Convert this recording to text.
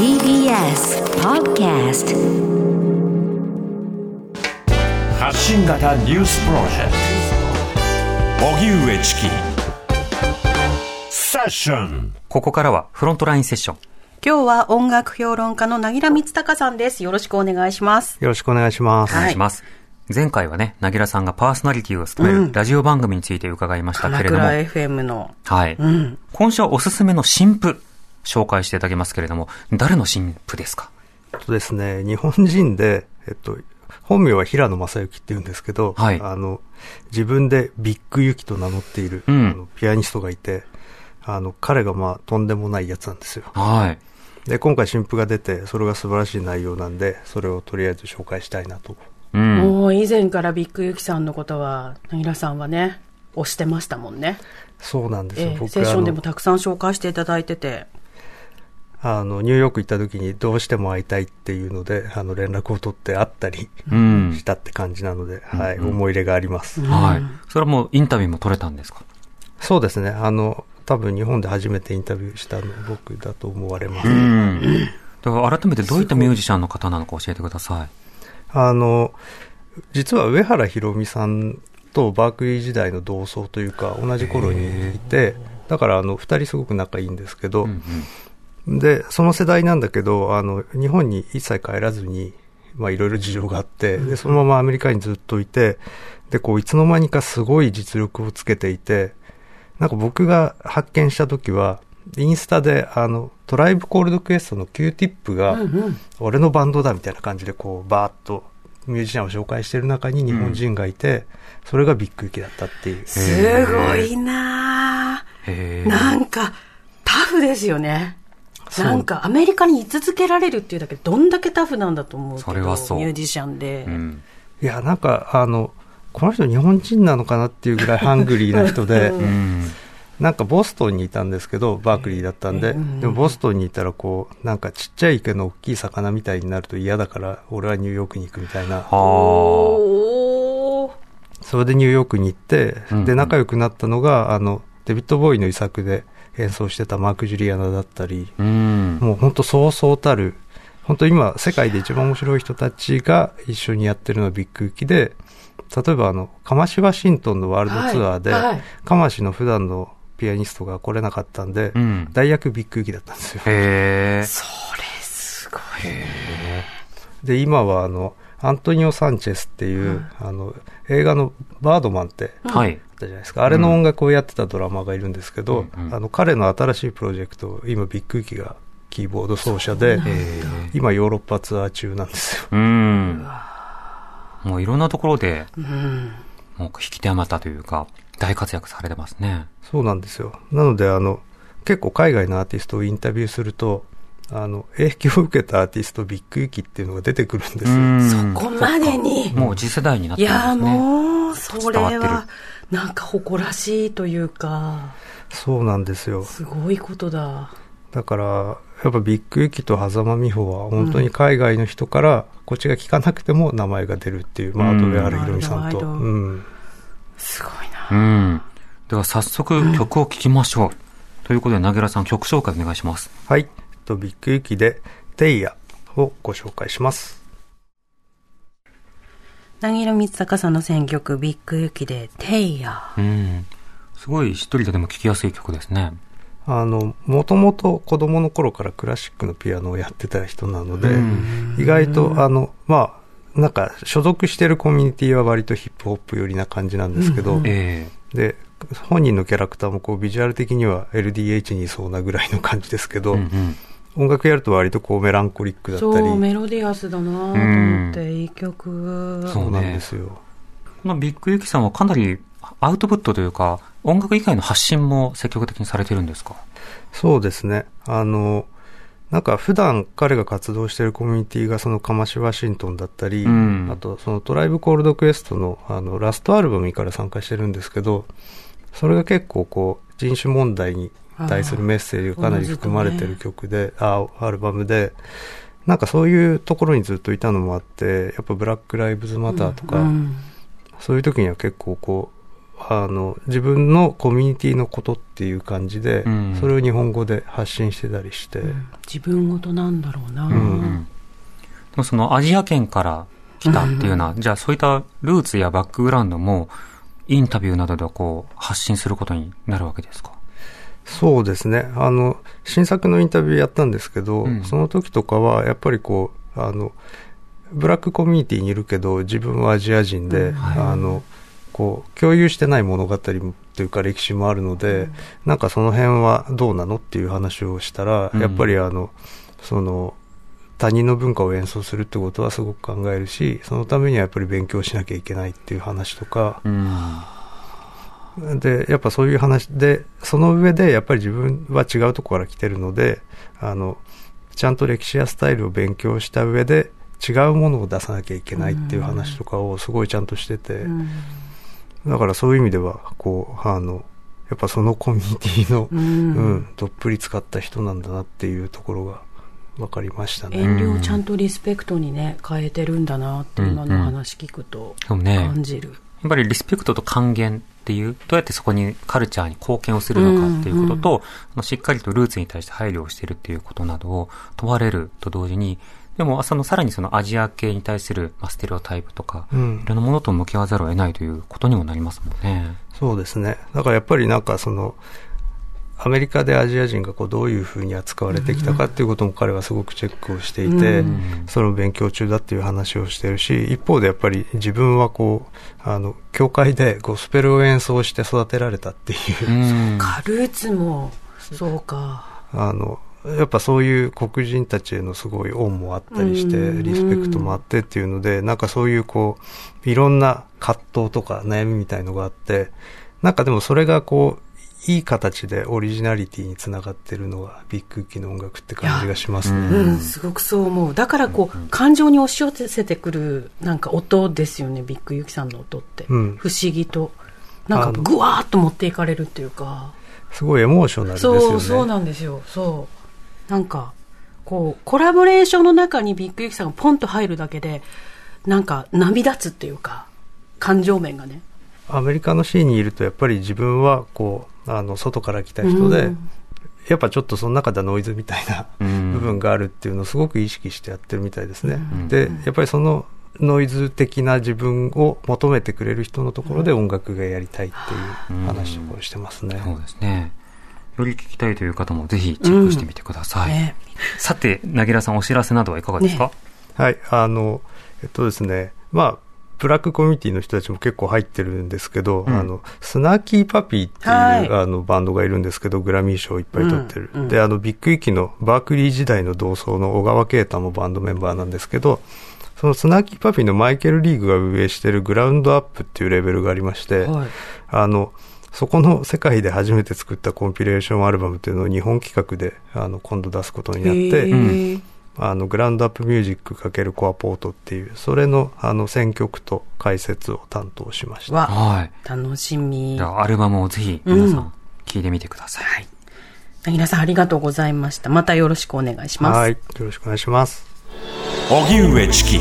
TBS Podcast 発信型ニュースプロジェクト荻上チキセッションここからはフロントラインセッション。今日は音楽評論家のなぎらみつたかさんです。よろしくお願いします。よろしくお願いします。お願いします。前回はね、なぎらさんがパーソナリティを務めるラジオ番組について伺いました鎌けれども、倉 FM の。はい、うん。今週はおすすめの新婦、紹介していただきますけれども、誰の新婦ですか？とですね、日本人で、えっと、本名は平野正幸って言うんですけど、はいあの、自分でビッグユキと名乗っている、うんあのピアニストがいて、あの、彼がまあ、とんでもないやつなんですよ。はい。で、今回新譜が出て、それが素晴らしい内容なんで、それをとりあえず紹介したいなと。うん。もう以前からビッグユキさんのことは、なぎらさんはね、推してましたもんね。そうなんですよ。ええ僕セッションでもたくさん紹介していただいてて。あの、ニューヨーク行った時にどうしても会いたいっていうので、あの、連絡を取って会ったりうんし。たって感じなので、はい、うん思い入れがあります。はい。それはもうインタビューも取れたんですか？そうですね。あの、多分日本で初めてインタビューしたの僕だと思われます。うん。では改めてどういったミュージシャンの方なのか教えてください。あの、実は上原ひろみさんとバークリー時代の同窓というか、同じ頃にいて、だからあの、二人すごく仲いいんですけど、うんで、その世代なんだけど、あの、日本に一切帰らずに、まあいろいろ事情があって、で、そのままアメリカにずっといて、で、こう、いつの間にかすごい実力をつけていて、なんか僕が発見した時は、インスタで、あの、トライブコールドクエストの Q-TIP が、俺のバンドだみたいな感じで、こう、バーッとミュージシャンを紹介してる中に日本人がいて、それがビッグユキだったっていう。すごいな。なんか、タフですよね。なんか、アメリカに居続けられるっていうだけで、どんだけタフなんだと思うけど、それはそうミュージシャンで。うん。いや、なんか、あの、この人日本人なのかなっていうぐらいハングリーな人で、うん。なんかボストンにいたんですけど、バークリーだったんで、でもボストンにいたらこう、なんかちっちゃい池の大きい魚みたいになると嫌だから、俺はニューヨークに行くみたいな。それでニューヨークに行ってうん、で、仲良くなったのが、あの、デビッド・ボーイの遺作で演奏してたマーク・ジュリアナだったり、うん。もう本当そうそうたる、本当今、世界で一番面白い人たちが一緒にやってるのはビッグユキで、例えばあの、カマシ・ワシントンのワールドツアーで、はいはいカマシの普段のピアニストが来れなかったんで、うん。代役ビッグユキだったんですよ。へえ。それすごい。で、今はあの、アントニオ・サンチェスっていう、あの、映画のバードマンってはい。たじゃないですか。あれの音楽をやってたドラマーがいるんですけど、うんうんあの、彼の新しいプロジェクト、今ビッグユキがキーボード奏者で。今ヨーロッパツアー中なんですよ。うん。もういろんなところで、うん。もう引き手余ったというか、大活躍されてますね。そうなんですよ。なので、あの、結構海外のアーティストをインタビューすると、あの、影響を受けたアーティストビッグユキっていうのが出てくるんですよ。んここまでに。もう次世代になっていや、ますね。もう、それは、なんか誇らしいというか、そうなんですよ。すごいことだ。だから、やっぱビッグユキと狭間美穂は本当に海外の人から、こっちが聞かなくても名前が出るっていう、まあ、あとうん上原ひろみさんと。うん。すごいな。うん。では早速曲を聴きましょう。ということで、なげらさん曲紹介お願いします。はい。と、ビッグユキで、テイヤをご紹介します。なぎらみつたかさんの選曲、ビッグユキで、テイヤ。うん。すごい一人ででも聴きやすい曲ですね。あの、もともと子供の頃からクラシックのピアノをやってた人なので、うん意外と、あの、まあ、なんか、所属してるコミュニティは割とヒップホップ寄りな感じなんですけど、えで、本人のキャラクターもこう、ビジュアル的には LDH にいそうなぐらいの感じですけえど、うんうん。音楽やると割とこう、メランコリックだったり、そう、メロディアスだなと思って、いい曲。そうそうなんですよ。このビッグユキさんはかなりアウトプットというか、音楽以外の発信も積極的にされてるんですか？そうですね。あの、なんか普段彼が活動しているコミュニティがそのカマシワシントンだったり、うんあとそのトライブコールドクエストのあのラストアルバムから参加してるんですけど、それが結構こう人種問題に対するメッセージがかなり含まれてる曲で、あアルバムで、なんかそういうところにずっといたのもあって、やっぱブラック・ライブズ・マターとか、うんそういう時には結構こう、あの、自分のコミュニティのことっていう感じで、うん。それを日本語で発信してたりして、自分ごとなんだろうな。うん。でもそのアジア圏から来たっていうのは、じゃあそういったルーツやバックグラウンドも、インタビューなどでこう発信することになるわけですか？そうですね。あの、新作のインタビューやったんですけど、うん。その時とかは、やっぱりこう、あの、ブラックコミュニティにいるけど、自分はアジア人で、うん。はい。あの、こう、共有してない物語っていうか歴史もあるので、なんかその辺はどうなのっていう話をしたら、うん。やっぱりあの、その、他人の文化を演奏するってことはすごく考えるし、そのためにはやっぱり勉強しなきゃいけないっていう話とか、うん。で、やっぱそういう話で、その上で、やっぱり自分は違うところから来てるので、あの、ちゃんと歴史やスタイルを勉強した上で、違うものを出さなきゃいけないっていう話とかをすごいちゃんとしてて、うんだからそういう意味では、こう、あの、やっぱそのコミュニティの、ううん、んどっぷり使った人なんだなっていうところが分かりましたね。遠慮をちゃんとリスペクトにね、変えてるんだなって今の話聞くとでもね、や感じる。っぱりリスペクトと還元っていう、どうやってそこにカルチャーに貢献をするのかっていうことと、あのしっかりとルーツに対して配慮をしているっていうことなどを問われると同時に、でも、そのさらにそのアジア系に対するまあステレオタイプとか、うんいろんなものと向き合わざるを得ないということにもなりますもんね。そうですね。だからやっぱりなんかその、アメリカでアジア人がこうどういうふうに扱われてきたかっていうことも彼はすごくチェックをしていて、うんその勉強中だっていう話をしてるし、一方でやっぱり自分はこう、あの、教会でゴスペルを演奏して育てられたっていうう、ん。カルーツも、そうか。あの、やっぱそういう黒人たちへのすごい恩もあったりして、うんリスペクトもあってっていうので、なんかそういうこう、いろんな葛藤とか悩みみたいのがあって、なんかでもそれがこう、いい形でオリジナリティにつながってるのがビッグキの音楽って感じがしますね。うん、すごくそう思う。だからこう、感情に押し寄せてくる、なんか音ですよね、ビッグユキさんの音って。うん不思議と。なんかぐわーっと持っていかれるっていうか。すごいエモーショナルですよね。そう、そうなんですよ。そう。なんか、こう、コラボレーションの中にビッグユキさんがポンと入るだけで、なんか波立つっていうか、感情面がね。アメリカのシーンにいるとやっぱり自分はこう、あの、外から来た人で、うんやっぱちょっとその中ではノイズみたいなうん部分があるっていうのをすごく意識してやってるみたいですね。んで、やっぱりそのノイズ的な自分を求めてくれる人のところで音楽がやりたいっていう話をしてますね。そうですね。より聞きたいという方もぜひチェックしてみてください。ね。さて、なぎらさんお知らせなどはいかがですか、ねはい、あの、えっとですね、まあ、ブラックコミュニティの人たちも結構入ってるんですけど、うんあの、スナーキーパピーっていう、はいあの、バンドがいるんですけど、グラミー賞をいっぱい取ってる。うんうんで、あの、ビッグイキのバークリー時代の同窓の小川啓太もバンドメンバーなんですけど、そのスナーキーパピーのマイケル・リーグが運営してるグラウンドアップっていうレベルがありまして、はい。あの、そこの世界で初めて作ったコンピレーションアルバムっていうのを日本企画で、あの、今度出すことになって、あの、グラウンドアップミュージック×コアポートっていう、それの、あの、選曲と解説を担当しました。わ、はい。楽しみ。じゃあ、アルバムをぜひ皆さん聞いてみてください。はい。なぎらさんありがとうございました。またよろしくお願いします。はい。よろしくお願いします。荻上チキ